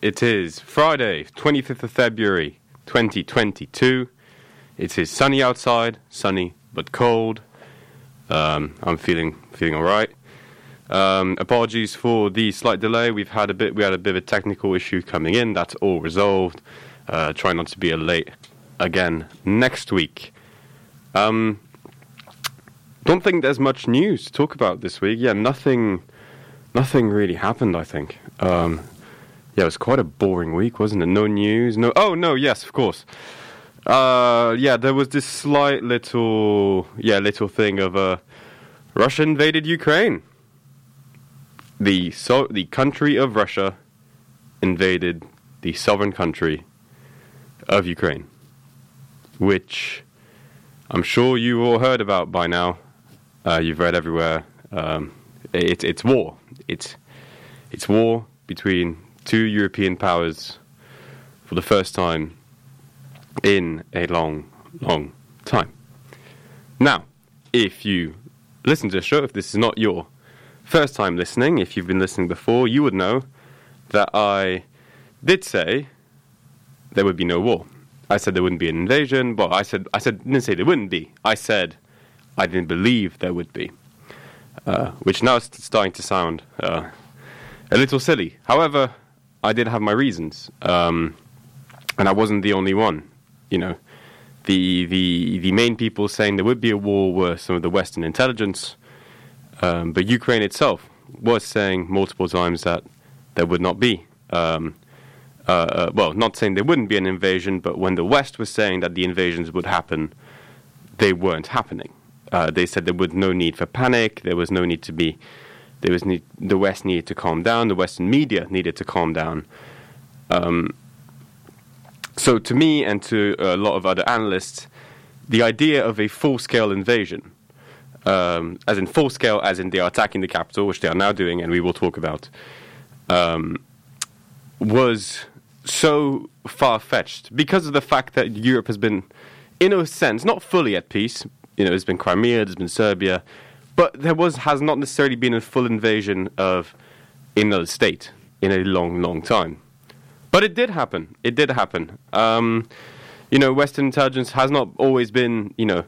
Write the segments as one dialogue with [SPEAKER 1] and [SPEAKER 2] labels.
[SPEAKER 1] It is Friday, 25th of February, 2022. It is sunny outside, sunny but cold. Um, I'm feeling feeling all right. Um, apologies for the slight delay. We've had a bit we had a bit of a technical issue coming in. That's all resolved. Uh, try not to be late again next week. Um, don't think there's much news to talk about this week. Yeah, nothing, nothing really happened. I think. Um, yeah, it was quite a boring week, wasn't it? No news. No. Oh no. Yes, of course. Uh, yeah, there was this slight little, yeah, little thing of uh, Russia invaded Ukraine. The so the country of Russia invaded the sovereign country of Ukraine, which I'm sure you've all heard about by now. Uh, you've read everywhere. Um, it, it's war. It's it's war between two European powers for the first time in a long, long time. Now, if you listen to the show, if this is not your first time listening, if you've been listening before, you would know that I did say there would be no war. I said there wouldn't be an invasion. Well, I said I said didn't say there wouldn't be. I said I didn't believe there would be, uh, which now is starting to sound uh, a little silly. However, I did have my reasons, um, and I wasn't the only one. You know, the the the main people saying there would be a war were some of the Western intelligence, um, but Ukraine itself was saying multiple times that there would not be. Um, uh, uh, well, not saying there wouldn't be an invasion, but when the West was saying that the invasions would happen, they weren't happening. Uh, they said there was no need for panic. There was no need to be. There was need, the West needed to calm down. The Western media needed to calm down. Um, so, to me and to a lot of other analysts, the idea of a full-scale invasion, um, as in full-scale, as in they are attacking the capital, which they are now doing, and we will talk about, um, was so far-fetched because of the fact that Europe has been, in a sense, not fully at peace. You know, there's been Crimea, there's been Serbia, but there was has not necessarily been a full invasion of another state in a long, long time. But it did happen. It did happen. Um, you know, Western intelligence has not always been, you know,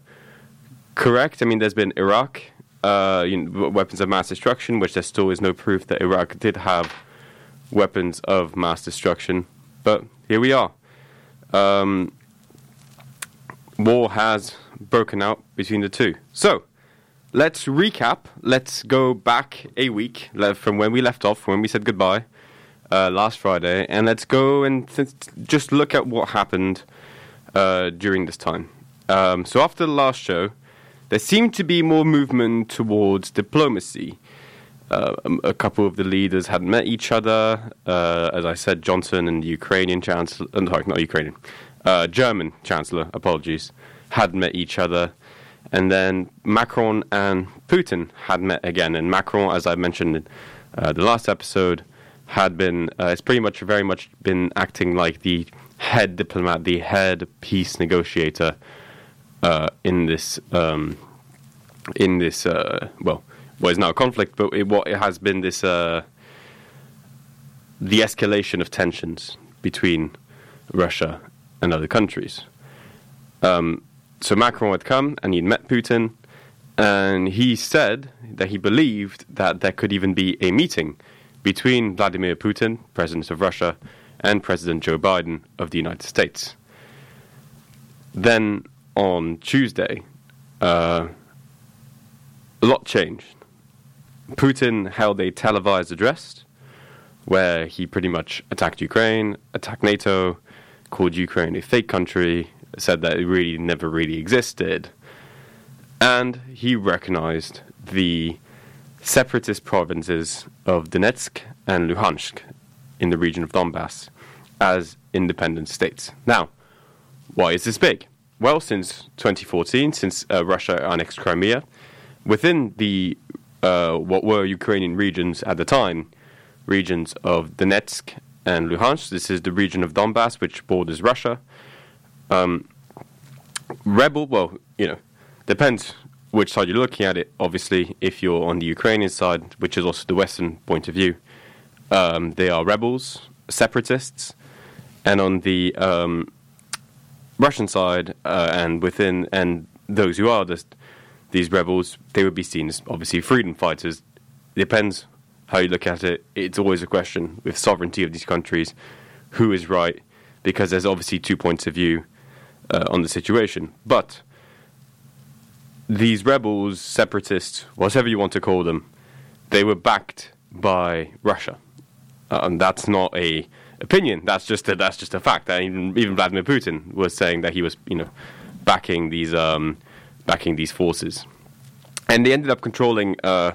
[SPEAKER 1] correct. I mean, there's been Iraq, uh, you know, weapons of mass destruction, which there still is no proof that Iraq did have weapons of mass destruction. But here we are. Um, war has broken out between the two. So, let's recap. Let's go back a week from when we left off, when we said goodbye uh, last Friday, and let's go and th- just look at what happened uh, during this time. Um, so, after the last show, there seemed to be more movement towards diplomacy. Uh, um, a couple of the leaders had met each other. Uh, as I said, Johnson and the Ukrainian chancellor, uh, sorry, not Ukrainian, uh, German chancellor, apologies, had met each other. And then Macron and Putin had met again. And Macron, as I mentioned in uh, the last episode, had been, uh, it's pretty much very much been acting like the head diplomat, the head peace negotiator uh, in this, um, in this, uh, well, what is now a conflict, but it, what it has been this, uh, the escalation of tensions between Russia and other countries. Um, so Macron had come and he'd met Putin, and he said that he believed that there could even be a meeting between Vladimir Putin, President of Russia, and President Joe Biden of the United States. Then on Tuesday, uh, a lot changed. Putin held a televised address where he pretty much attacked Ukraine, attacked NATO, called Ukraine a fake country, said that it really never really existed, and he recognized the separatist provinces of Donetsk and Luhansk in the region of Donbass as independent states. Now, why is this big? Well, since 2014, since uh, Russia annexed Crimea, within the uh, what were Ukrainian regions at the time, regions of Donetsk and Luhansk. This is the region of Donbass, which borders Russia. Um, rebel, well, you know, depends which side you're looking at it. Obviously, if you're on the Ukrainian side, which is also the Western point of view, um, they are rebels, separatists, and on the um, Russian side uh, and within and those who are this, these rebels, they would be seen as obviously freedom fighters. Depends how you look at it. It's always a question with sovereignty of these countries, who is right, because there's obviously two points of view uh, on the situation. But these rebels, separatists, whatever you want to call them, they were backed by Russia, uh, and that's not a opinion. That's just a, that's just a fact. That even, even Vladimir Putin was saying that he was, you know, backing these um, backing these forces, and they ended up controlling uh,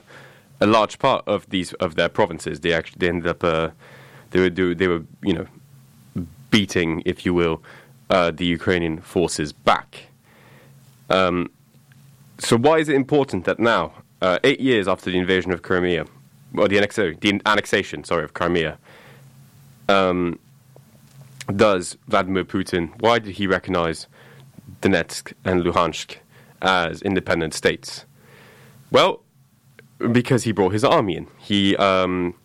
[SPEAKER 1] a large part of these of their provinces. They actually they ended up uh, they were do, they were you know beating, if you will, uh, the Ukrainian forces back. Um, so why is it important that now, uh, eight years after the invasion of Crimea, or the, annex- the annexation, sorry, of Crimea, um, does Vladimir Putin, why did he recognize Donetsk and Luhansk as independent states? Well, because he brought his army in. He um,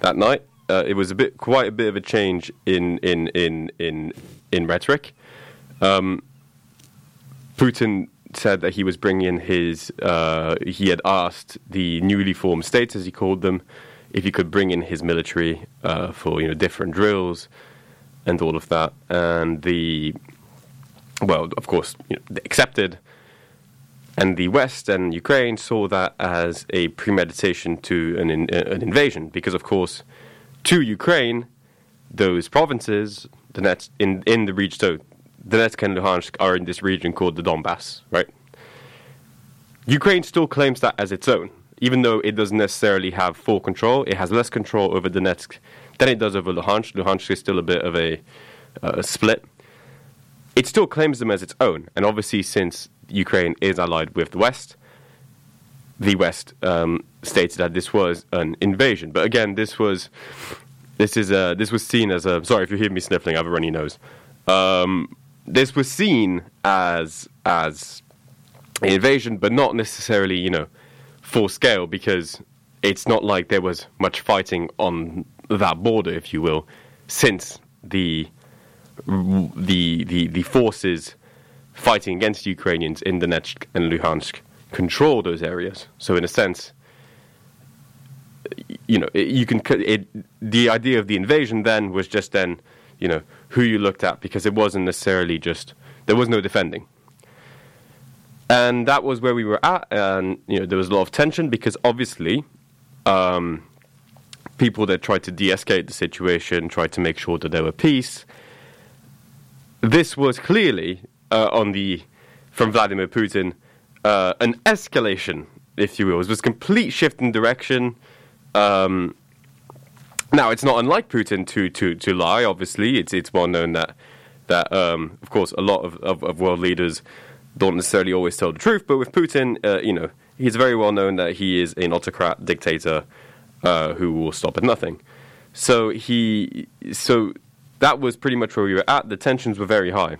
[SPEAKER 1] that night uh, it was a bit quite a bit of a change in in in in in rhetoric. Um, Putin said that he was bringing in his. Uh, he had asked the newly formed states, as he called them, if he could bring in his military uh, for you know different drills and all of that, and the well, of course, you know, accepted. And the West and Ukraine saw that as a premeditation to an, in, an invasion, because of course, to Ukraine, those provinces, Donetsk, in in the region, so Donetsk and Luhansk are in this region called the Donbass, right? Ukraine still claims that as its own, even though it doesn't necessarily have full control. It has less control over Donetsk than it does over Luhansk. Luhansk is still a bit of a, uh, split. It still claims them as its own, and obviously, since Ukraine is allied with the West, the West um, stated that this was an invasion. But again, this was this is a, this was seen as a sorry if you hear me sniffling. I have a runny nose. Um, this was seen as as an invasion, but not necessarily you know full scale because it's not like there was much fighting on that border, if you will, since the the the, the forces fighting against Ukrainians in Donetsk and Luhansk control those areas. So in a sense, you know, it, you can it, the idea of the invasion then was just then, you know, who you looked at because it wasn't necessarily just there was no defending. And that was where we were at, and you know there was a lot of tension because obviously, um, people that tried to de-escalate the situation, tried to make sure that there were peace. This was clearly uh, on the from Vladimir Putin uh, an escalation, if you will. It was complete shift in direction. Um, now, it's not unlike Putin to, to, to lie. Obviously, it's it's well known that that um, of course a lot of, of, of, world leaders don't necessarily always tell the truth. But with Putin, uh, you know, he's very well known that he is an autocrat dictator uh, who will stop at nothing. So he so that was pretty much where we were at. The tensions were very high,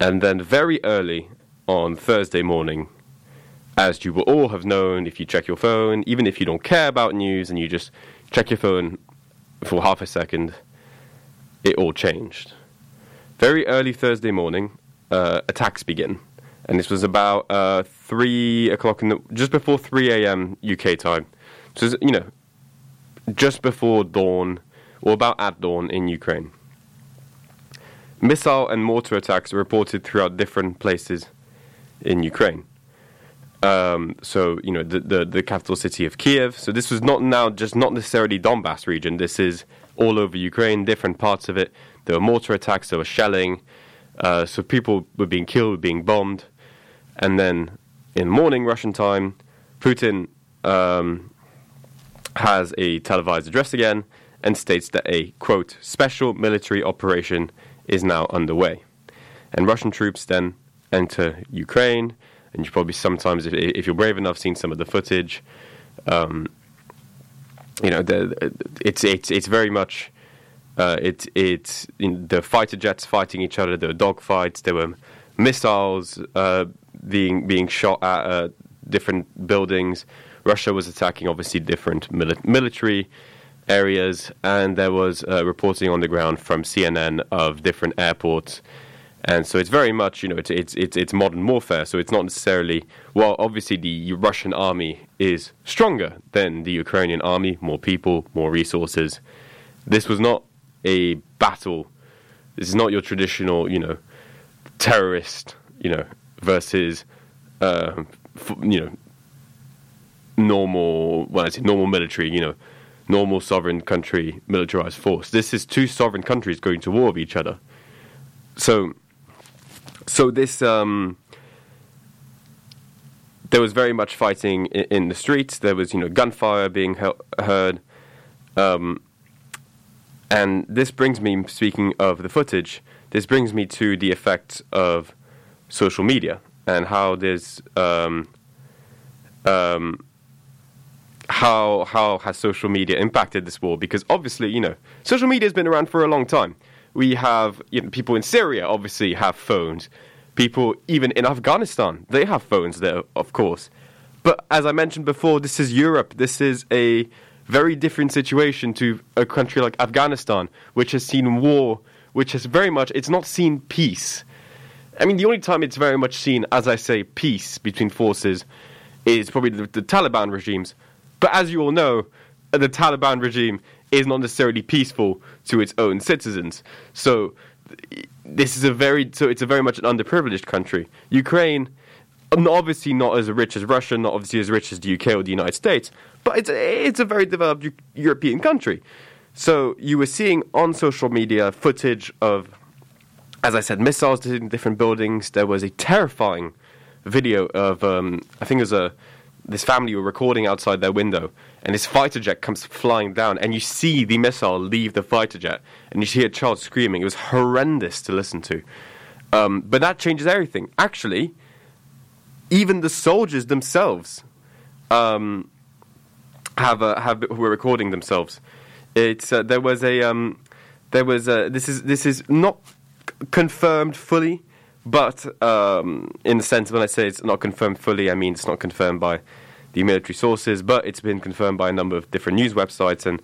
[SPEAKER 1] and then very early on Thursday morning, as you will all have known if you check your phone, even if you don't care about news and you just check your phone for half a second, it all changed. Very early Thursday morning, uh, attacks begin. And this was about uh, 3 o'clock, in the, just before 3 a.m. UK time. So, you know, just before dawn, or about at dawn in Ukraine. Missile and mortar attacks are reported throughout different places in Ukraine. Um, so you know the, the, the capital city of Kiev. So this was not now just not necessarily Donbass region. This is all over Ukraine, different parts of it. There were mortar attacks. There was shelling. Uh, so people were being killed, being bombed, and then in morning Russian time, Putin um, has a televised address again, and states that a quote special military operation is now underway. And Russian troops then enter Ukraine, and you probably sometimes, if, if you're brave enough, seen some of the footage. Um, you know, the, it's it's it's very much. Uh, it's it's in the fighter jets fighting each other. There were dogfights. There were missiles uh, being being shot at uh, different buildings. Russia was attacking obviously different mili- military areas, and there was uh, reporting on the ground from CNN of different airports. And so it's very much, you know, it's, it's, it's, it's modern warfare. So it's not necessarily, well, obviously the Russian army is stronger than the Ukrainian army, more people, more resources. This was not a battle. This is not your traditional, you know, terrorist, you know, versus, uh, you know, normal, when I say normal military, you know, normal sovereign country militarized force. This is two sovereign countries going to war with each other. So, so this um, there was very much fighting in, in, the streets. There was you know gunfire being he- heard, um, and this brings me speaking of the footage. This brings me to the effect of social media and how there's um, um, how how has social media impacted this war? Because obviously, you know, social media has been around for a long time. We have you know, people in Syria obviously have phones. People even in Afghanistan they have phones there, of course. But as I mentioned before, this is Europe. This is a very different situation to a country like Afghanistan, which has seen war, which has very much it's not seen peace. I mean, the only time it's very much seen, as I say, peace between forces is probably the, the Taliban regimes. But as you all know, the Taliban regime is not necessarily peaceful to its own citizens. So this is a very so it's a very much an underprivileged country. Ukraine, obviously not as rich as Russia, not obviously as rich as the UK or the United States, but it's it's a very developed European country. So you were seeing on social media footage of, as I said, missiles hitting different buildings. There was a terrifying video of um, I think it was a this family were recording outside their window, and this fighter jet comes flying down, and you see the missile leave the fighter jet, and you hear a child screaming. It was horrendous to listen to. Um, but that changes everything. Actually, even the soldiers themselves um, have uh, have were recording themselves. It's uh, there was a um, there was a, this is this is not c- confirmed fully, but um, in the sense when I say it's not confirmed fully, I mean it's not confirmed by the military sources, but it's been confirmed by a number of different news websites. And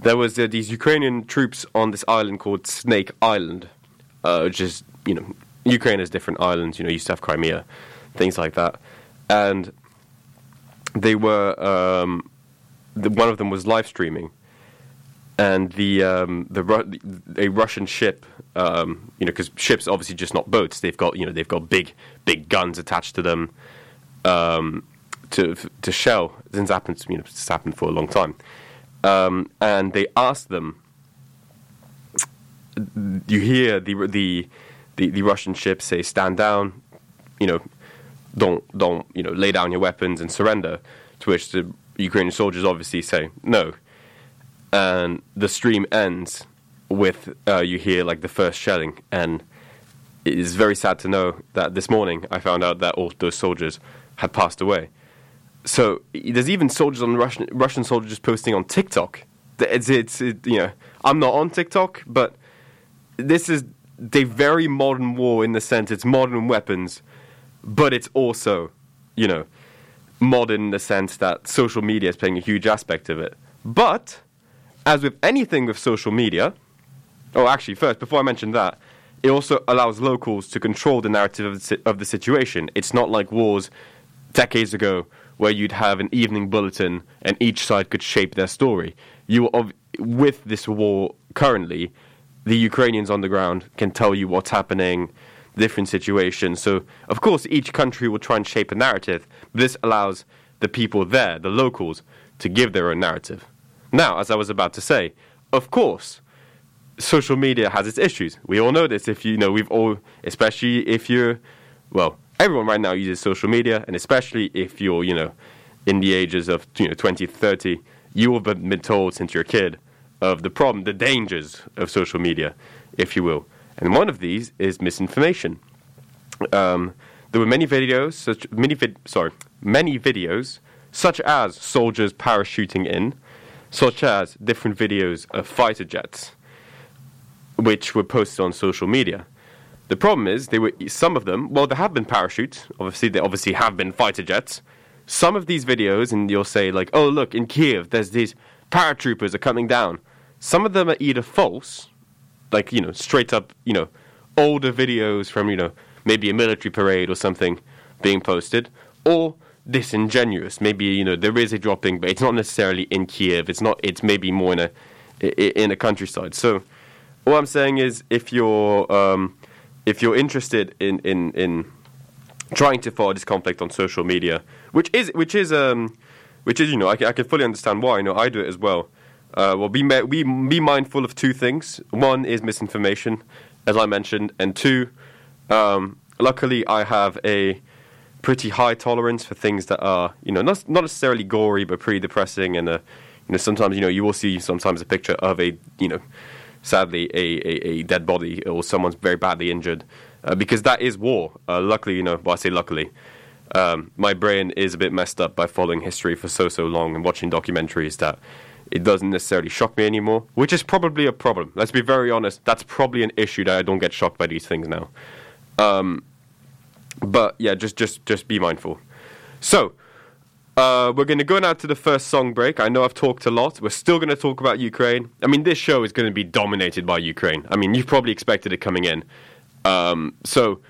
[SPEAKER 1] there was uh, these Ukrainian troops on this island called Snake Island, uh, which is you know Ukraine has different islands. You know, used to have Crimea, things like that, and they were um, the, one of them was live streaming and the um, the Ru- a Russian ship, um, you know, because ships obviously just not boats. They've got you know they've got big big guns attached to them um, to to shell. This happened you know it's happened for a long time, um, and they asked them. You hear the the the, the Russian ship say, "Stand down," you know, don't don't you know lay down your weapons and surrender. To which the Ukrainian soldiers obviously say, "No." and the stream ends with uh, you hear like the first shelling, and it is very sad to know that this morning I found out that all those soldiers had passed away. So there's even soldiers on Russian Russian soldiers posting on TikTok. It's, it's it, you know I'm not on TikTok, but this is a very modern war in the sense it's modern weapons, but it's also you know modern in the sense that social media is playing a huge aspect of it. But as with anything with social media, oh, actually, first, before I mention that, it also allows locals to control the narrative the, of the situation. It's not like wars decades ago where you'd have an evening bulletin and each side could shape their story. You, with this war currently, the Ukrainians on the ground can tell you what's happening, different situations. So, of course, each country will try and shape a narrative. This allows the people there, the locals, to give their own narrative. Now, as I was about to say, of course, social media has its issues. We all know this. If you know, we've all, especially if you're, well, everyone right now uses social media, and especially if you're, you know, in the ages of you know 20, 30, you have been told since you're a kid of the problem, the dangers of social media, if you will. And one of these is misinformation. Um, there were many videos, such many vid, sorry, many videos, such as soldiers parachuting in, such as different videos of fighter jets, which were posted on social media. The problem is, they were some of them. Well, there have been parachutes. Obviously, there obviously have been fighter jets. Some of these videos, and you'll say like, "Oh, look, in Kiev, there's these paratroopers are coming down." Some of them are either false, like you know, straight up, you know, older videos from you know maybe a military parade or something being posted, or disingenuous. Maybe you know there is a dropping, but it's not necessarily in Kiev. It's not. It's maybe more in a in a countryside. So, all I'm saying is, if you're um, if you're interested in in in trying to follow this conflict on social media, which is which is um, which is you know I, I can fully understand why. You know I do it as well. Uh, well, be we be mindful of two things. One is misinformation, as I mentioned, and two, um, luckily I have a pretty high tolerance for things that are you know not not necessarily gory but pretty depressing and uh, you know sometimes you know you will see sometimes a picture of a you know sadly a, a, a dead body or someone's very badly injured uh, because that is war. Uh, luckily, you know, well, I say luckily, um, my brain is a bit messed up by following history for so so long and watching documentaries that it doesn't necessarily shock me anymore, which is probably a problem. Let's be very honest. That's probably an issue that I don't get shocked by these things now. Um, but yeah, just just just be mindful. So. Uh, we're going to go now to the first song break. I know I've talked a lot. We're still going to talk about Ukraine. I mean, this show is going to be dominated by Ukraine. I mean, you've probably expected it coming in. Um, so,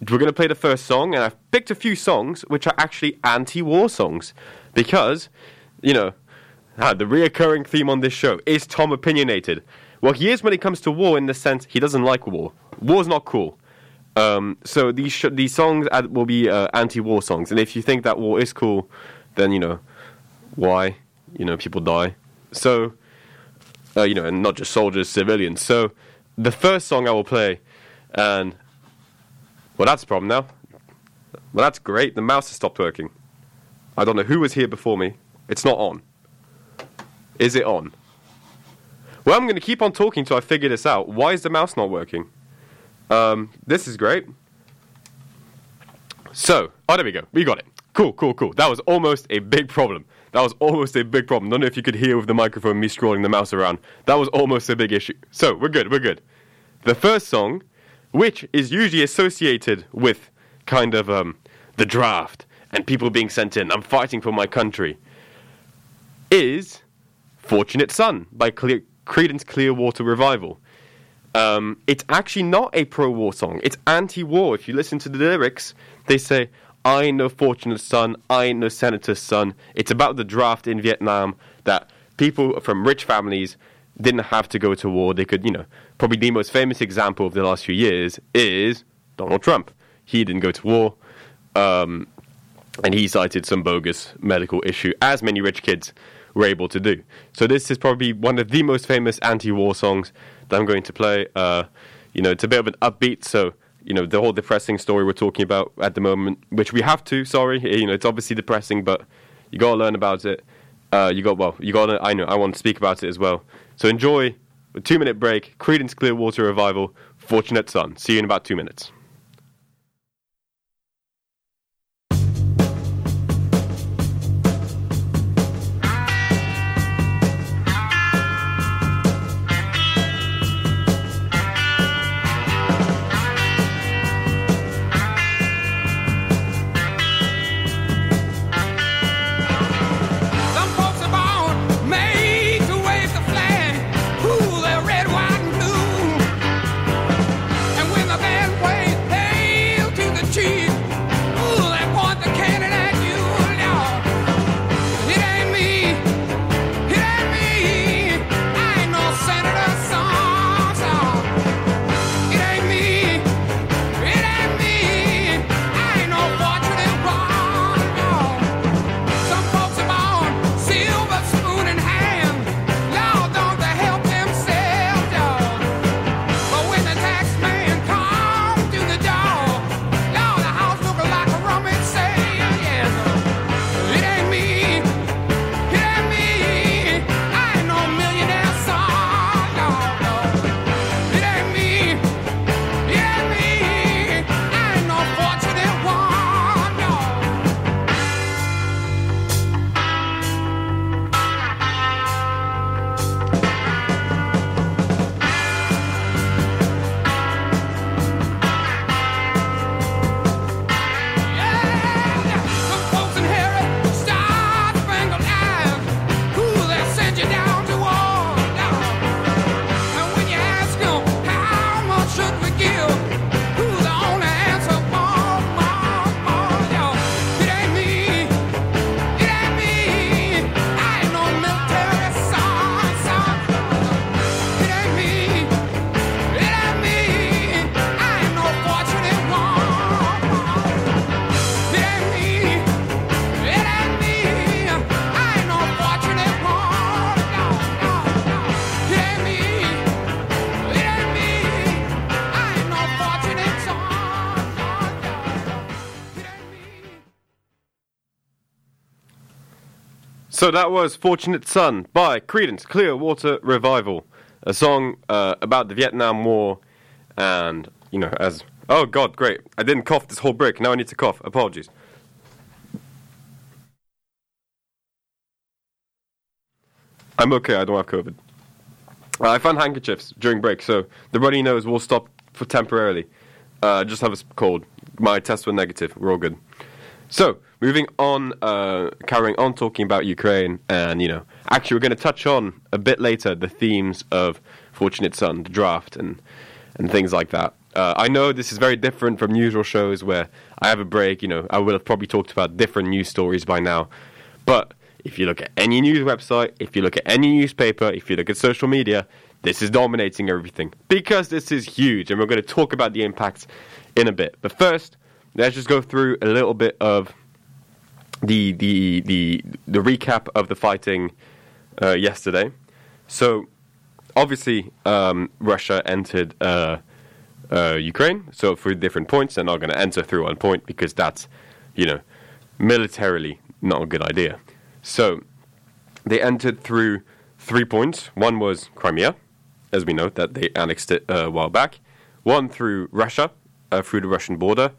[SPEAKER 1] we're going to play the first song, and I've picked a few songs which are actually anti war songs. Because, you know, ah, the reoccurring theme on this show is Tom opinionated. Well, he is when it comes to war in the sense he doesn't like war. War's not cool. Um, so these sh- these songs ad- will be uh, anti-war songs, and if you think that war is cool, then you know why you know people die. So uh, you know, and not just soldiers, civilians. So the first song I will play, and well, that's a problem now. Well, that's great. The mouse has stopped working. I don't know who was here before me. It's not on. Is it on? Well, I'm going to keep on talking till I figure this out. Why is the mouse not working? Um, this is great. So, oh, there we go. We got it. Cool, cool, cool. That was almost a big problem. That was almost a big problem. Don't know if you could hear with the microphone me scrolling the mouse around. That was almost a big issue. So, we're good, we're good. The first song, which is usually associated with kind of um, the draft and people being sent in, I'm fighting for my country, is Fortunate Son by Clear- Creedence Clearwater Revival. Um, it's actually not a pro-war song. It's anti-war. If you listen to the lyrics, they say, "I ain't no fortunate son. I ain't no senator's son." It's about the draft in Vietnam that people from rich families didn't have to go to war. They could, you know, probably the most famous example of the last few years is Donald Trump. He didn't go to war, um, and he cited some bogus medical issue, as many rich kids were able to do. So this is probably one of the most famous anti-war songs that I'm going to play. Uh, you know, it's a bit of an upbeat, so you know the whole depressing story we're talking about at the moment, which we have to. Sorry, you know, it's obviously depressing, but you got to learn about it. Uh, you got well, you got. I know I want to speak about it as well. So enjoy a two-minute break. Creedence Clearwater Revival, Fortunate Son. See you in about two minutes. So that was Fortunate Son by Creedence Clearwater Revival, a song uh, about the Vietnam War and, you know, as. Oh, God, great. I didn't cough this whole break. Now I need to cough. Apologies. I'm okay. I don't have COVID. Uh, I found handkerchiefs during break, so the runny nose will stop for temporarily. Uh, just have a cold. My tests were negative. We're all good. So, moving on, uh, carrying on talking about Ukraine, and you know, actually, we're going to touch on a bit later the themes of Fortunate Son, the draft, and and things like that. Uh, I know this is very different from usual shows where I have a break. You know, I would have probably talked about different news stories by now, but if you look at any news website, if you look at any newspaper, if you look at social media, this is dominating everything because this is huge, and we're going to talk about the impact in a bit. But first, let's just go through a little bit of the the the the recap of the fighting uh, yesterday. So, obviously, um, Russia entered uh, uh, Ukraine. So through different points, they're not going to enter through one point because that's, you know, militarily not a good idea. So they entered through three points. One was Crimea, as we know that they annexed it uh, a while back. One through Russia, uh, through the Russian border.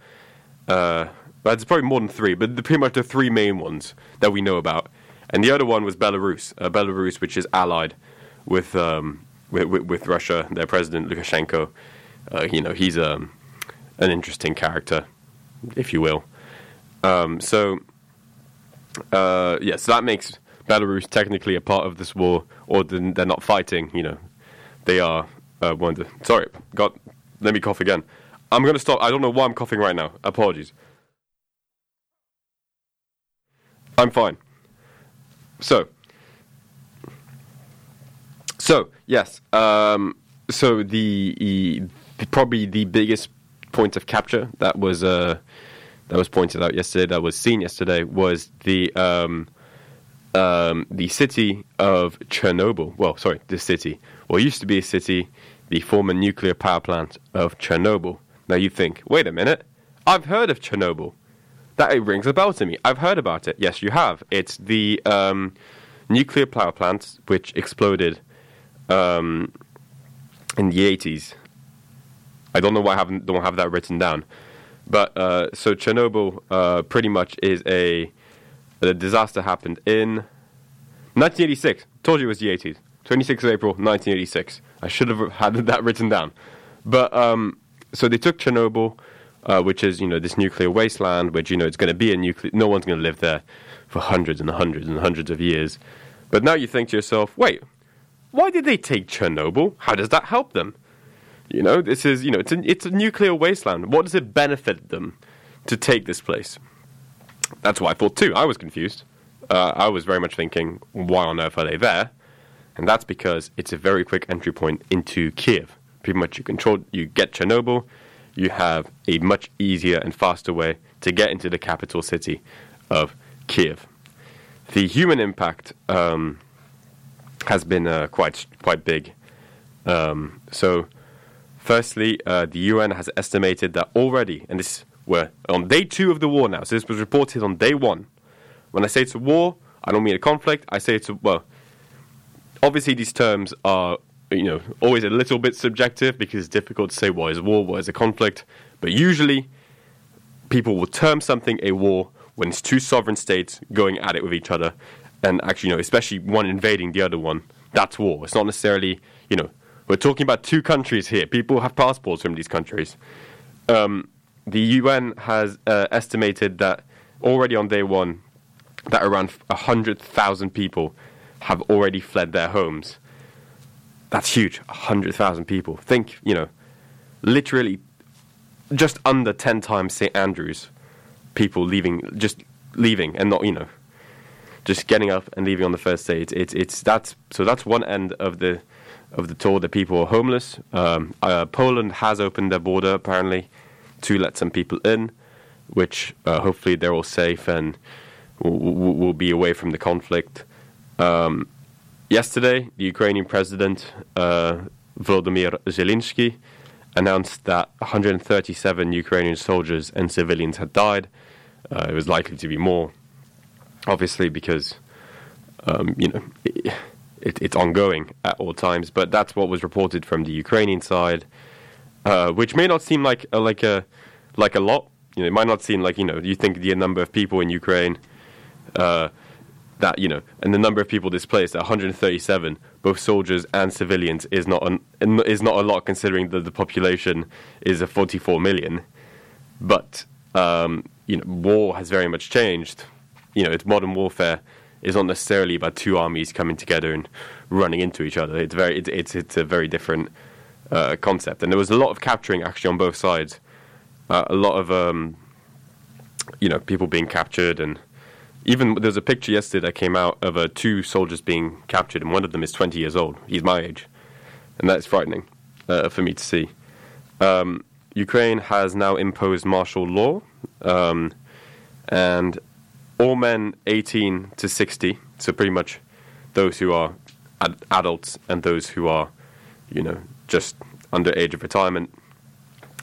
[SPEAKER 1] Well, it's probably more than three, but pretty much the three main ones that we know about. And the other one was Belarus, uh, Belarus, which is allied with, um, with, with with Russia. Their president Lukashenko, uh, you know, he's um, an interesting character, if you will. Um, so, uh, yeah, so that makes Belarus technically a part of this war, or they're not fighting. You know, they are uh, one. Sorry, God, let me cough again. I'm going to stop. I don't know why I'm coughing right now. Apologies. I'm fine. So, so yes. Um, so the, the probably the biggest point of capture that was uh, that was pointed out yesterday, that was seen yesterday, was the um, um, the city of Chernobyl. Well, sorry, the city. Well, used to be a city, the former nuclear power plant of Chernobyl. Now you think, wait a minute, I've heard of Chernobyl. That it rings a bell to me. I've heard about it. Yes, you have. It's the um, nuclear power plant which exploded um, in the 80s. I don't know why I haven't, don't have that written down. But uh, so Chernobyl uh, pretty much is a the disaster happened in 1986. Told you it was the 80s. 26th of April 1986. I should have had that written down. But um, so they took Chernobyl, uh, which is you know this nuclear wasteland, which you know it's going to be a nuclear. No one's going to live there for hundreds and hundreds and hundreds of years. But now you think to yourself, wait, why did they take Chernobyl? How does that help them? You know, this is you know it's a, it's a nuclear wasteland. What does it benefit them to take this place? That's what I thought too. I was confused. Uh, I was very much thinking, why on earth are they there? And that's because it's a very quick entry point into Kiev. Pretty much, you control, you get Chernobyl, you have a much easier and faster way to get into the capital city of Kiev. The human impact um, has been uh, quite quite big. Um, so, firstly, uh, the UN has estimated that already, and this we're on day two of the war now. So this was reported on day one. When I say it's a war, I don't mean a conflict. I say it's a well. Obviously, these terms are you know always a little bit subjective because it's difficult to say what is war, what is a conflict. But usually, people will term something a war when it's two sovereign states going at it with each other, and actually, you know, especially one invading the other one. That's war. It's not necessarily you know we're talking about two countries here. People have passports from these countries. Um, the UN has uh, estimated that already on day one, that around 100,000 people have already fled their homes. That's huge. 100,000 people. Think, you know, literally just under 10 times St. Andrews, people leaving, just leaving and not, you know, just getting up and leaving on the first day. It's, it's, it's that's, so that's one end of the, of the tour that people are homeless. Um, uh, Poland has opened their border apparently to let some people in, which uh, hopefully they're all safe and will, will, will be away from the conflict. Um, yesterday, the Ukrainian president uh, Volodymyr Zelensky announced that 137 Ukrainian soldiers and civilians had died. Uh, it was likely to be more, obviously, because um, you know, it, it, it's ongoing at all times. But that's what was reported from the Ukrainian side, uh, which may not seem like a, like a like a lot. You know, it might not seem like you know you think the number of people in Ukraine. Uh, that you know, and the number of people displaced, 137, both soldiers and civilians, is not an, is not a lot considering that the population is a 44 million. But um, you know, war has very much changed. You know, it's modern warfare is not necessarily about two armies coming together and running into each other. It's very, it's it's, a very different uh, concept, and there was a lot of capturing actually on both sides. Uh, a lot of um, you know people being captured and even there's a picture yesterday that came out of uh, two soldiers being captured, and one of them is 20 years old. He's my age, and that's frightening uh, for me to see. Um, Ukraine has now imposed martial law, um, and all men 18 to 60, so pretty much those who are ad- adults and those who are, you know, just under age of retirement,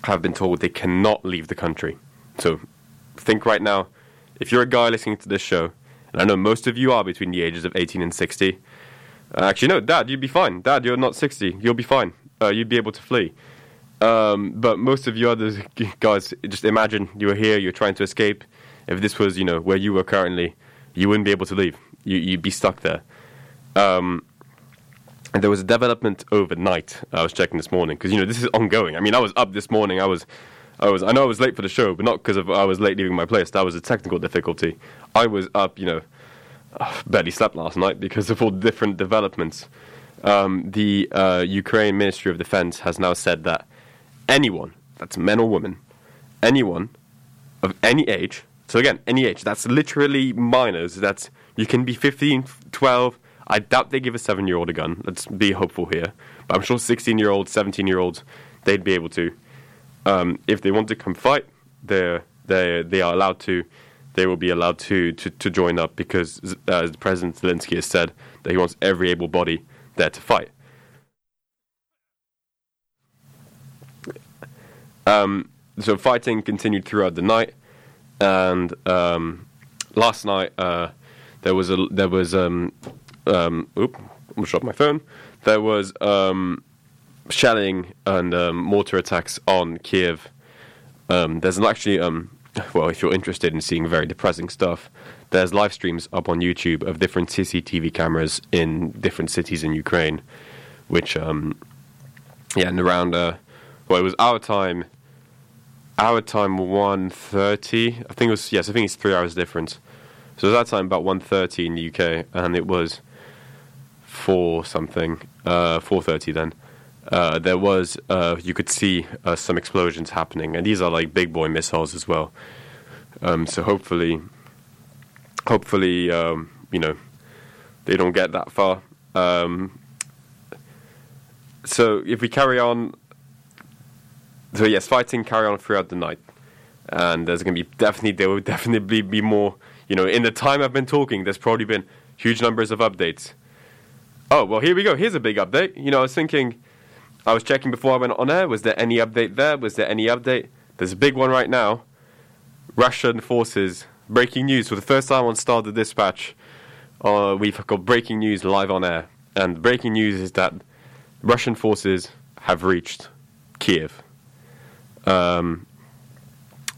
[SPEAKER 1] have been told they cannot leave the country. So think right now if you're a guy listening to this show, and I know most of you are between the ages of 18 and 60, uh, actually, no, Dad, you'd be fine. Dad, you're not 60. You'll be fine. Uh, you'd be able to flee. Um, but most of you other guys, just imagine you were here, you're trying to escape. If this was, you know, where you were currently, you wouldn't be able to leave. You, you'd be stuck there. Um, and there was a development overnight. I was checking this morning because you know this is ongoing. I mean, I was up this morning. I was I was I know I was late for the show, but not because I was late leaving my place. That was a technical difficulty. I was up, you know, barely slept last night because of all the different developments. Um, the uh, Ukraine Ministry of Defense has now said that anyone, that's men or women, anyone of any age, so again, any age, that's literally minors, that's, you can be 15, 12, I doubt they give a seven year old a gun, let's be hopeful here, but I'm sure 16 year olds, 17 year olds, they'd be able to um, if they want to come fight, they they they are allowed to. They will be allowed to to, to join up because, uh, as President Zelensky has said, that he wants every able body there to fight. Um, so fighting continued throughout the night, and um, last night uh, there was a there was um, um, oop, I'm shot my phone. There was um, shelling and um, mortar attacks on Kiev. Um, there's actually, um, well, if you're interested in seeing very depressing stuff, there's live streams up on YouTube of different CCTV cameras in different cities in Ukraine, which, um, yeah, and around, uh, well, it was our time, our time 1.30, I think it was, yes, I think it's three hours difference. So it at that time about 1.30 in the UK, and it was 4 something, uh, 4.30 then uh, there was uh, you could see uh, some explosions happening, and these are like big boy missiles as well. Um, so hopefully, hopefully, um, you know, they don't get that far. Um, so if we carry on, so yes, fighting carry on throughout the night, and there's going to be definitely there will definitely be more. You know, in the time I've been talking, there's probably been huge numbers of updates. Oh well, here we go. Here's a big update. You know, I was thinking I was checking before I went on air. Was there any update there? Was there any update? There's a big one right now. Russian forces. Breaking news for the first time on Star the Dispatch. Uh, we've got breaking news live on air. And the breaking news is that Russian forces have reached Kiev. Um,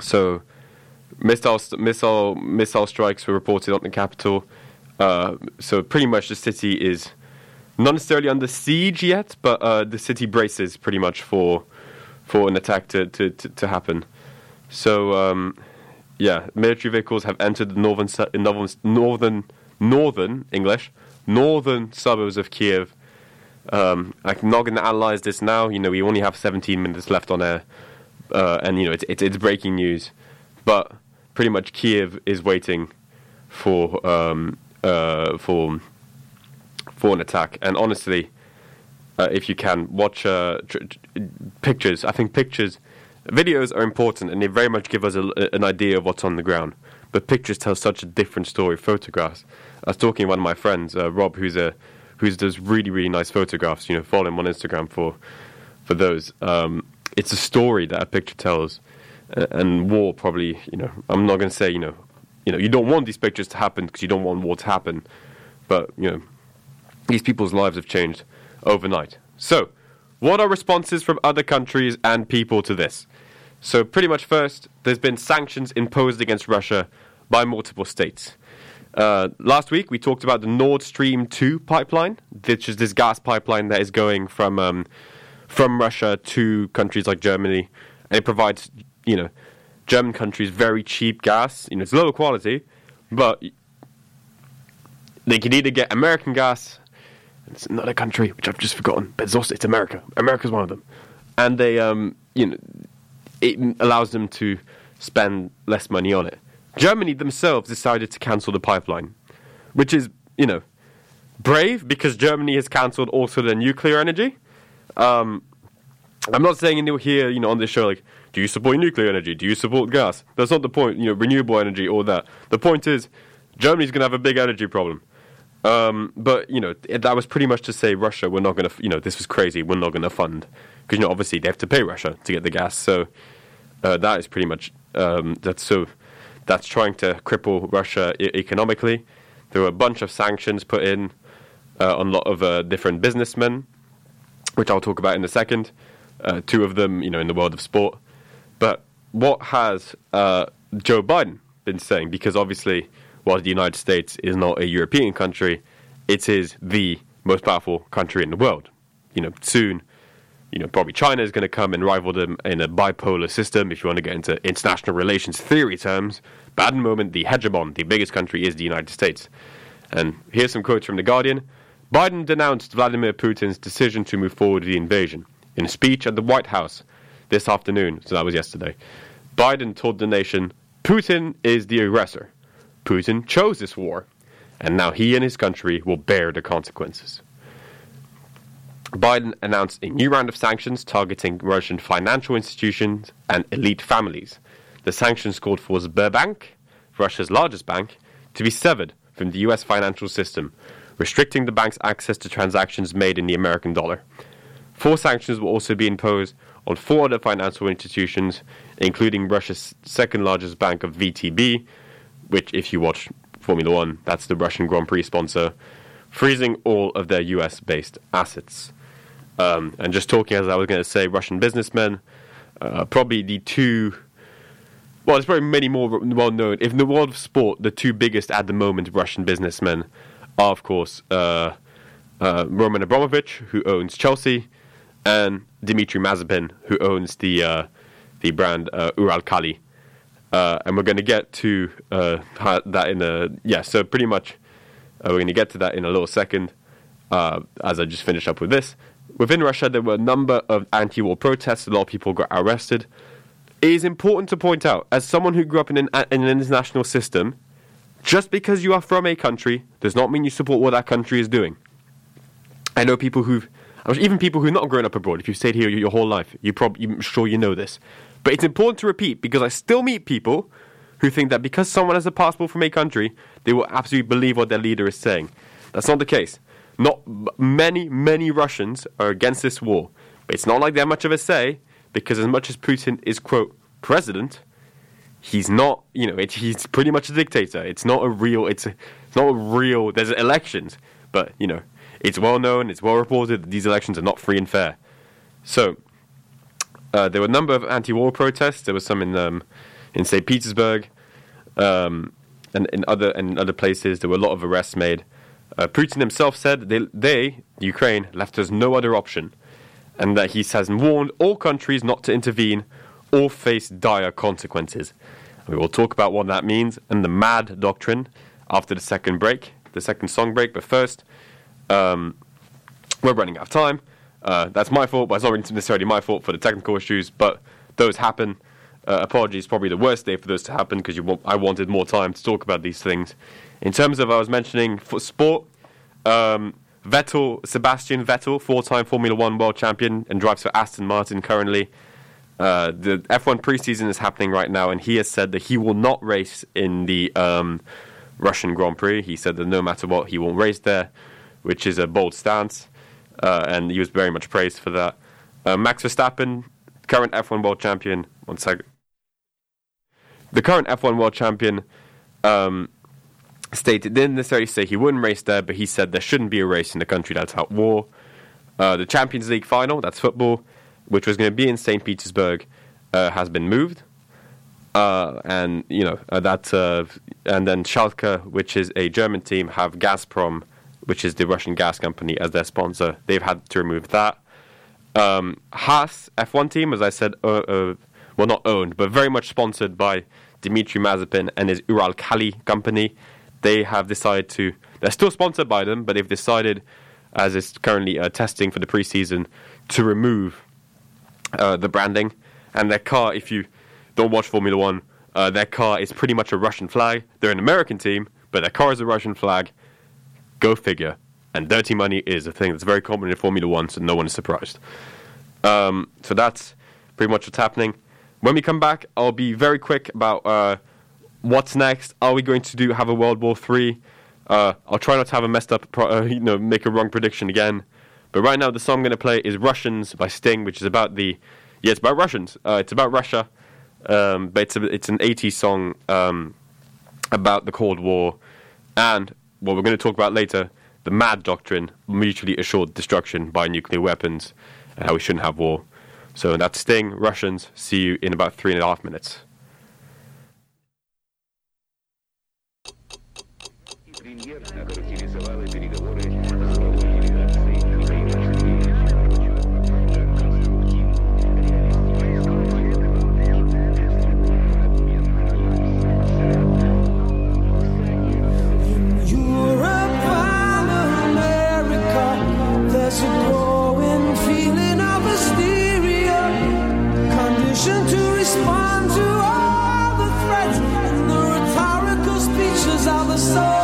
[SPEAKER 1] so, missile, missile, missile strikes were reported on the capital. Uh, so, pretty much the city is not necessarily under siege yet, but uh, the city braces pretty much for for an attack to to, to, to happen. So um, yeah, military vehicles have entered the northern northern northern northern English northern suburbs of Kiev. Um, I'm not going to analyze this now. You know, we only have 17 minutes left on air, uh, and you know it's, it's, it's breaking news. But pretty much Kiev is waiting for um, uh, for for an attack. And honestly, uh, if you can watch uh, tr- tr- pictures, I think pictures, videos are important, and they very much give us a, an idea of what's on the ground. But pictures tell such a different story. Photographs. I was talking to one of my friends, uh, Rob, who's a who does really really nice photographs. You know, follow him on Instagram for for those. Um, it's a story that a picture tells, and war probably. You know, I'm not going to say you know, you know, you don't want these pictures to happen because you don't want war to happen but you know, these people's lives have changed overnight. So, what are responses from other countries and people to this? So, pretty much first, there's been sanctions imposed against Russia by multiple states. Uh, last week, we talked about the Nord Stream 2 pipeline, which is this gas pipeline that is going from, um, from Russia to countries like Germany. And it provides, you know, German countries very cheap gas. You know, it's lower quality, but they can either get American gas, it's another country which I've just forgotten, but it's also it's America. America's one of them, and they, um, you know, it allows them to spend less money on it. Germany themselves decided to cancel the pipeline, which is, you know, brave because Germany has cancelled also their nuclear energy. Um, I'm not saying in here, you know, on this show, like, do you support nuclear energy? Do you support gas? That's not the point, you know, renewable energy or that. The point is, Germany's going to have a big energy problem. Um, but, you know, that was pretty much to say Russia, we're not going to, you know, this was crazy, we're not going to fund. Because, you know, obviously they have to pay Russia to get the gas. So uh, that is pretty much, um, that's so, that's trying to cripple Russia e- economically. There were a bunch of sanctions put in uh, on a lot of uh, different businessmen, which I'll talk about in a second. Uh, two of them, you know, in the world of sport. But what has uh, Joe Biden been saying? Because obviously, while the United States is not a European country, it is the most powerful country in the world. You know, soon, you know, probably China is going to come and rival them in a bipolar system. If you want to get into international relations theory terms, but at the moment, the hegemon, the biggest country, is the United States. And here's some quotes from the Guardian. Biden denounced Vladimir Putin's decision to move forward with the invasion. In a speech at the White House this afternoon, so that was yesterday, Biden told the nation Putin is the aggressor. Putin chose this war, and now he and his country will bear the consequences. Biden announced a new round of sanctions targeting Russian financial institutions and elite families. The sanctions called for Sberbank, Russia's largest bank, to be severed from the US financial system, restricting the bank's access to transactions made in the American dollar. Four sanctions will also be imposed on four other financial institutions, including Russia's second largest bank of VTB, which, if you watch Formula One, that's the Russian Grand Prix sponsor, freezing all of their US based assets. Um, and just talking as I was going to say, Russian businessmen, uh, probably the two. Well, there's probably many more well known. If in the world of sport, the two biggest at the moment Russian businessmen are, of course, uh, uh, Roman Abramovich, who owns Chelsea, and Dmitry Mazepin, who owns the uh, the brand uh, Uralkali. Uh, and we're going to get to uh, that in a yeah. So pretty much, uh, we're going to get to that in a little second. Uh, as I just finished up with this, within Russia there were a number of anti-war protests. A lot of people got arrested. It is important to point out, as someone who grew up in an, in an international system, just because you are from a country does not mean you support what that country is doing. I know people who've, even people who've not grown up abroad. If you've stayed here your, your whole life, you probably, I'm sure you know this. But it's important to repeat because I still meet people who think that because someone has a passport from a country, they will absolutely believe what their leader is saying. That's not the case. Not many, many Russians are against this war, but it's not like they have much of a say because as much as Putin is quote president, he's not. You know, it, he's pretty much a dictator. It's not a real. It's, a, it's not a real. There's elections, but you know, it's well known. It's well reported that these elections are not free and fair. So uh, there were a number of anti-war protests. There was some in um, in St. Petersburg, um, and in other and other places. There were a lot of arrests made. Uh, Putin himself said they, they, Ukraine, left us no other option, and that he has warned all countries not to intervene or face dire consequences. We will talk about what that means and the MAD doctrine after the second break, the second song break. But first, um, we're running out of time. Uh, that's my fault, but it's not necessarily my fault for the technical issues. But those happen. Uh, apologies, probably the worst day for those to happen because wa- I wanted more time to talk about these things. In terms of, I was mentioning for sport, um, Vettel, Sebastian Vettel, four-time Formula One world champion and drives for Aston Martin currently. Uh, the F1 preseason is happening right now, and he has said that he will not race in the um, Russian Grand Prix. He said that no matter what, he won't race there, which is a bold stance, uh, and he was very much praised for that. Uh, Max Verstappen, current F1 world champion. One second. The current F1 world champion um, stated didn't necessarily say he wouldn't race there, but he said there shouldn't be a race in the country that's at war. Uh, the Champions League final, that's football, which was going to be in St. Petersburg, uh, has been moved. Uh, and you know uh, that, uh, and then Schalke, which is a German team, have Gazprom, which is the Russian gas company, as their sponsor. They've had to remove that. Um, Haas F1 team, as I said, uh, uh, well not owned, but very much sponsored by Dmitry Mazepin and his Uralkali company. They have decided to. They're still sponsored by them, but they've decided, as it's currently uh, testing for the preseason, to remove uh, the branding. And their car, if you don't watch Formula One, uh, their car is pretty much a Russian flag. They're an American team, but their car is a Russian flag. Go figure. And dirty money is a thing that's very common in Formula One, so no one is surprised. Um, so that's pretty much what's happening. When we come back, I'll be very quick about uh, what's next. Are we going to do have a World War Three? Uh, I'll try not to have a messed up, pro- uh, you know, make a wrong prediction again. But right now, the song I'm going to play is "Russians" by Sting, which is about the yeah, it's about Russians. Uh, it's about Russia, um, but it's a, it's an 80s song um, about the Cold War, and what we're going to talk about later, the MAD doctrine, mutually assured destruction by nuclear weapons, and how we shouldn't have war. So that's Sting, Russians. See you in about three and a half minutes.
[SPEAKER 2] All the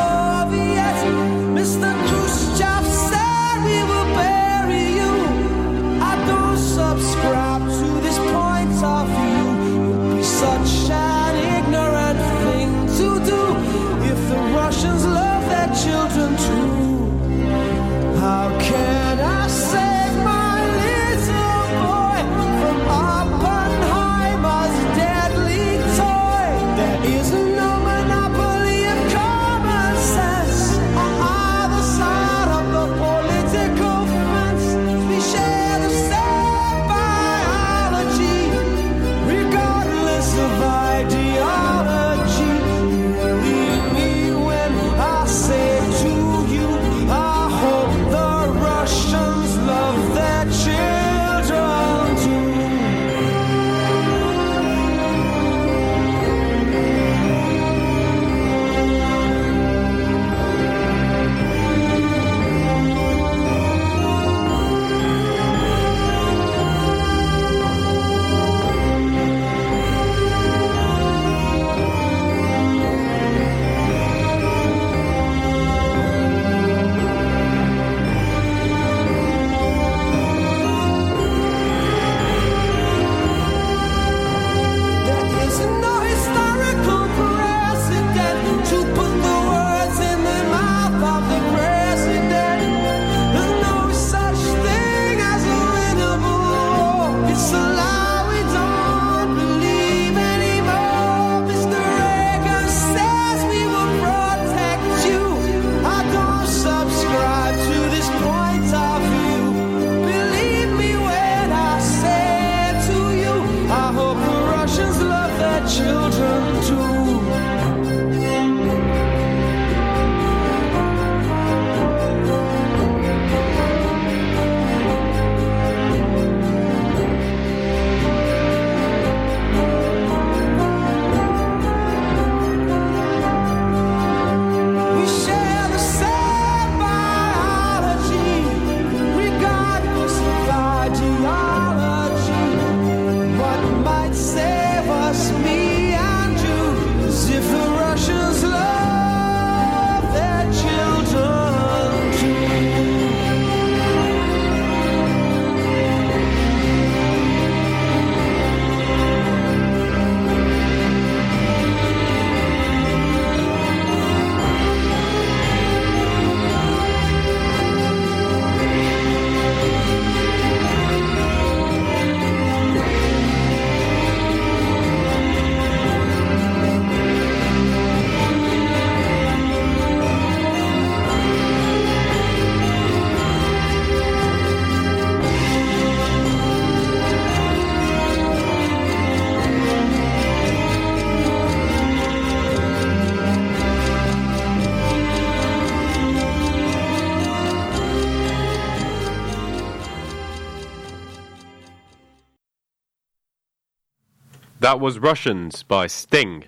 [SPEAKER 1] That was Russians by Sting,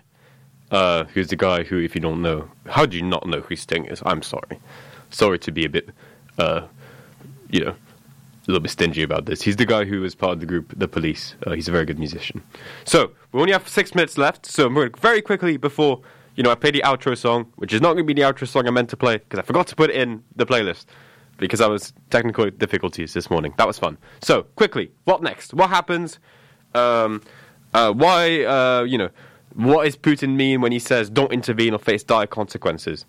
[SPEAKER 1] uh, who's the guy who, if you don't know, how do you not know who Sting is? I'm sorry. Sorry to be a bit, uh, you know, a little bit stingy about this. He's the guy who was part of the group, The Police. Uh, he's a very good musician. So, we only have six minutes left, so I'm going to very quickly before, you know, I play the outro song, which is not going to be the outro song I meant to play, because I forgot to put it in the playlist, because I was technical difficulties this morning. That was fun. So, quickly, what next? What happens? Um, uh, why, uh, you know, what does Putin mean when he says don't intervene or face dire consequences?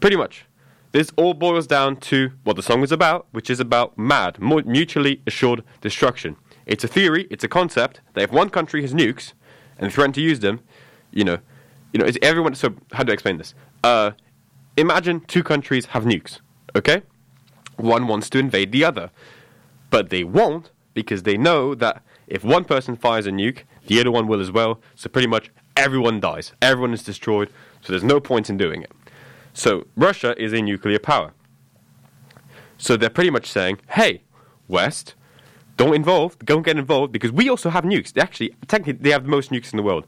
[SPEAKER 1] Pretty much. This all boils down to what the song is about, which is about MAD, mutually assured destruction. It's a theory, it's a concept that if one country has nukes and threaten to use them, you know, you know, is everyone. So how do I explain this? Uh, imagine two countries have nukes. Okay, one wants to invade the other, but they won't because they know that if one person fires a nuke, the other one will as well. So pretty much everyone dies, everyone is destroyed. So there's no point in doing it. So Russia is a nuclear power. So they're pretty much saying, hey, West, don't involve, don't get involved because we also have nukes. They actually, technically, they have the most nukes in the world.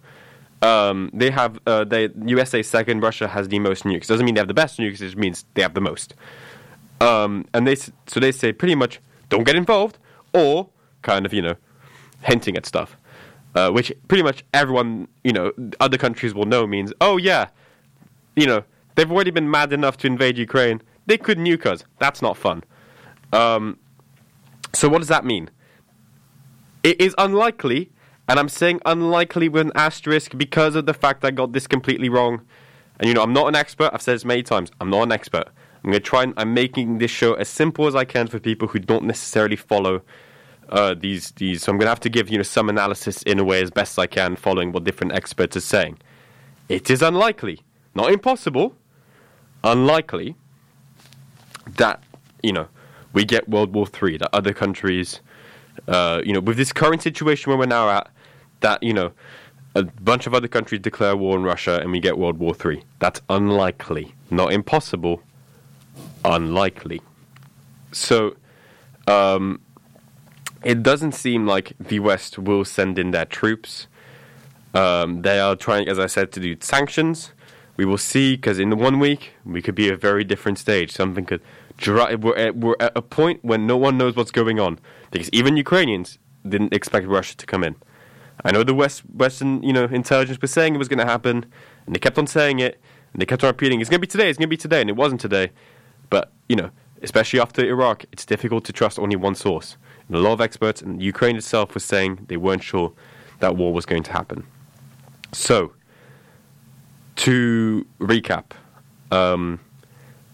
[SPEAKER 1] Um, they have, uh, they, USA second, Russia has the most nukes. Doesn't mean they have the best nukes, it just means they have the most. Um, and they, so they say pretty much, don't get involved, or kind of, you know, hinting at stuff. Uh, which pretty much everyone, you know, other countries will know means, oh yeah, you know, they've already been mad enough to invade Ukraine. They could nuke us. That's not fun. Um, so what does that mean? It is unlikely, and I'm saying unlikely with an asterisk because of the fact I got this completely wrong. And you know, I'm not an expert. I've said this many times. I'm not an expert. I'm going to try and I'm making this show as simple as I can for people who don't necessarily follow uh, these these. So I'm going to have to give you know some analysis in a way as best I can, following what different experts are saying. It is unlikely, not impossible, unlikely that you know we get World War Three. That other countries, uh, you know, with this current situation where we're now at, that you know a bunch of other countries declare war on Russia and we get World War Three. That's unlikely, not impossible, unlikely. So, um, it doesn't seem like the West will send in their troops. Um, they are trying, as I said, to do sanctions. We will see, because in the one week, we could be at a very different stage. Something could. Dri- we're, at, we're at a point when no one knows what's going on. Because even Ukrainians didn't expect Russia to come in. I know the West, Western you know, intelligence was saying it was going to happen, and they kept on saying it, and they kept on repeating, it's going to be today, it's going to be today, and it wasn't today. But, you know, especially after Iraq, it's difficult to trust only one source. And a lot of experts, and Ukraine itself was saying they weren't sure that war was going to happen. So, to recap, um,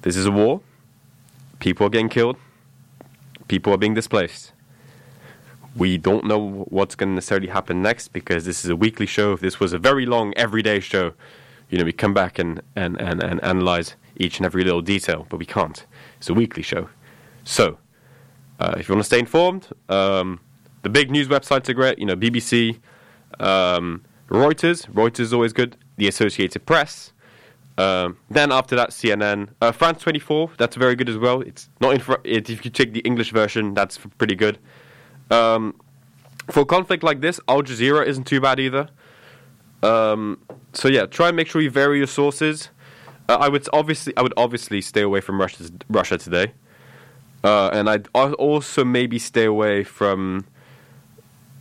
[SPEAKER 1] this is a war. People are getting killed. People are being displaced. We don't know what's going to necessarily happen next because this is a weekly show. If this was a very long, everyday show, you know, we come back and, and, and, and analyze each and every little detail, but we can't. It's a weekly show. So, uh, if you want to stay informed, um, the big news websites are great. You know, BBC, um, Reuters. Reuters is always good. The Associated Press. Um, then after that, CNN, uh, France 24. That's very good as well. It's not in. Fr- it, if you take the English version, that's pretty good. Um, for a conflict like this, Al Jazeera isn't too bad either. Um, so yeah, try and make sure you vary your sources. Uh, I would obviously, I would obviously stay away from Russia, Russia today, uh, and I'd also maybe stay away from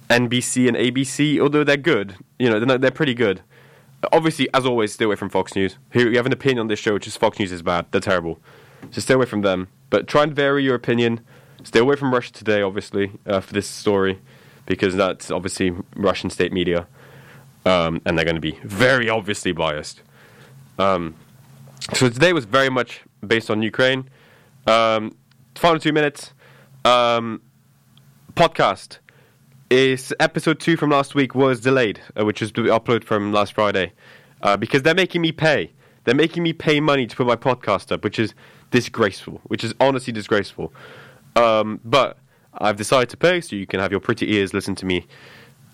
[SPEAKER 1] NBC and ABC, although they're good. You know, they're, not- they're pretty good. Obviously, as always, stay away from Fox News. Here, you have an opinion on this show, which is Fox News is bad. They're terrible. So stay away from them. But try and vary your opinion. Stay away from Russia today, obviously, uh, for this story, because that's obviously Russian state media, um, and they're going to be very obviously biased. Um, so today was very much based on Ukraine. Um, final two minutes. Um, podcast is episode two from last week was delayed, uh, which was uploaded from last Friday, uh, because they're making me pay. They're making me pay money to put my podcast up, which is disgraceful. Which is honestly disgraceful. Um, but I've decided to pay, so you can have your pretty ears listen to me,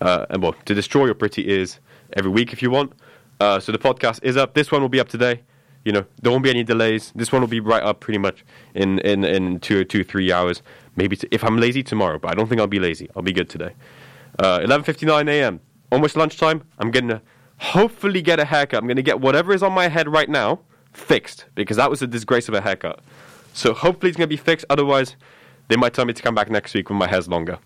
[SPEAKER 1] uh, and well, to destroy your pretty ears every week if you want. Uh, so the podcast is up. This one will be up today. You know, there won't be any delays. This one will be right up pretty much in in, in three hours. Maybe t- if I'm lazy tomorrow, but I don't think I'll be lazy. I'll be good today. Uh, 11:59 a.m.
[SPEAKER 3] almost lunchtime. I'm gonna hopefully get a haircut. I'm gonna get whatever is on my head right now fixed because that was a disgrace of a haircut. So hopefully it's gonna be fixed. Otherwise, they might tell me to come back next week when my hair's longer.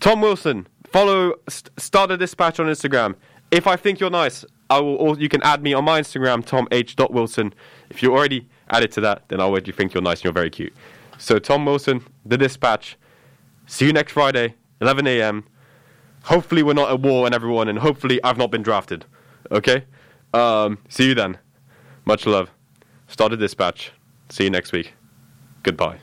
[SPEAKER 3] Tom Wilson, follow st- STAR the Dispatch on Instagram. If I think you're nice, I will. Or you can add me on my Instagram, Tom H. Wilson. If you're already added to that, then I'll already think you're nice and you're very cute. So Tom Wilson, The Dispatch. See you next Friday, 11 a.m. Hopefully we're not at war and everyone, and hopefully I've not been drafted. Okay. Um, see you then. Much love. STAR the Dispatch. See you next week. Goodbye.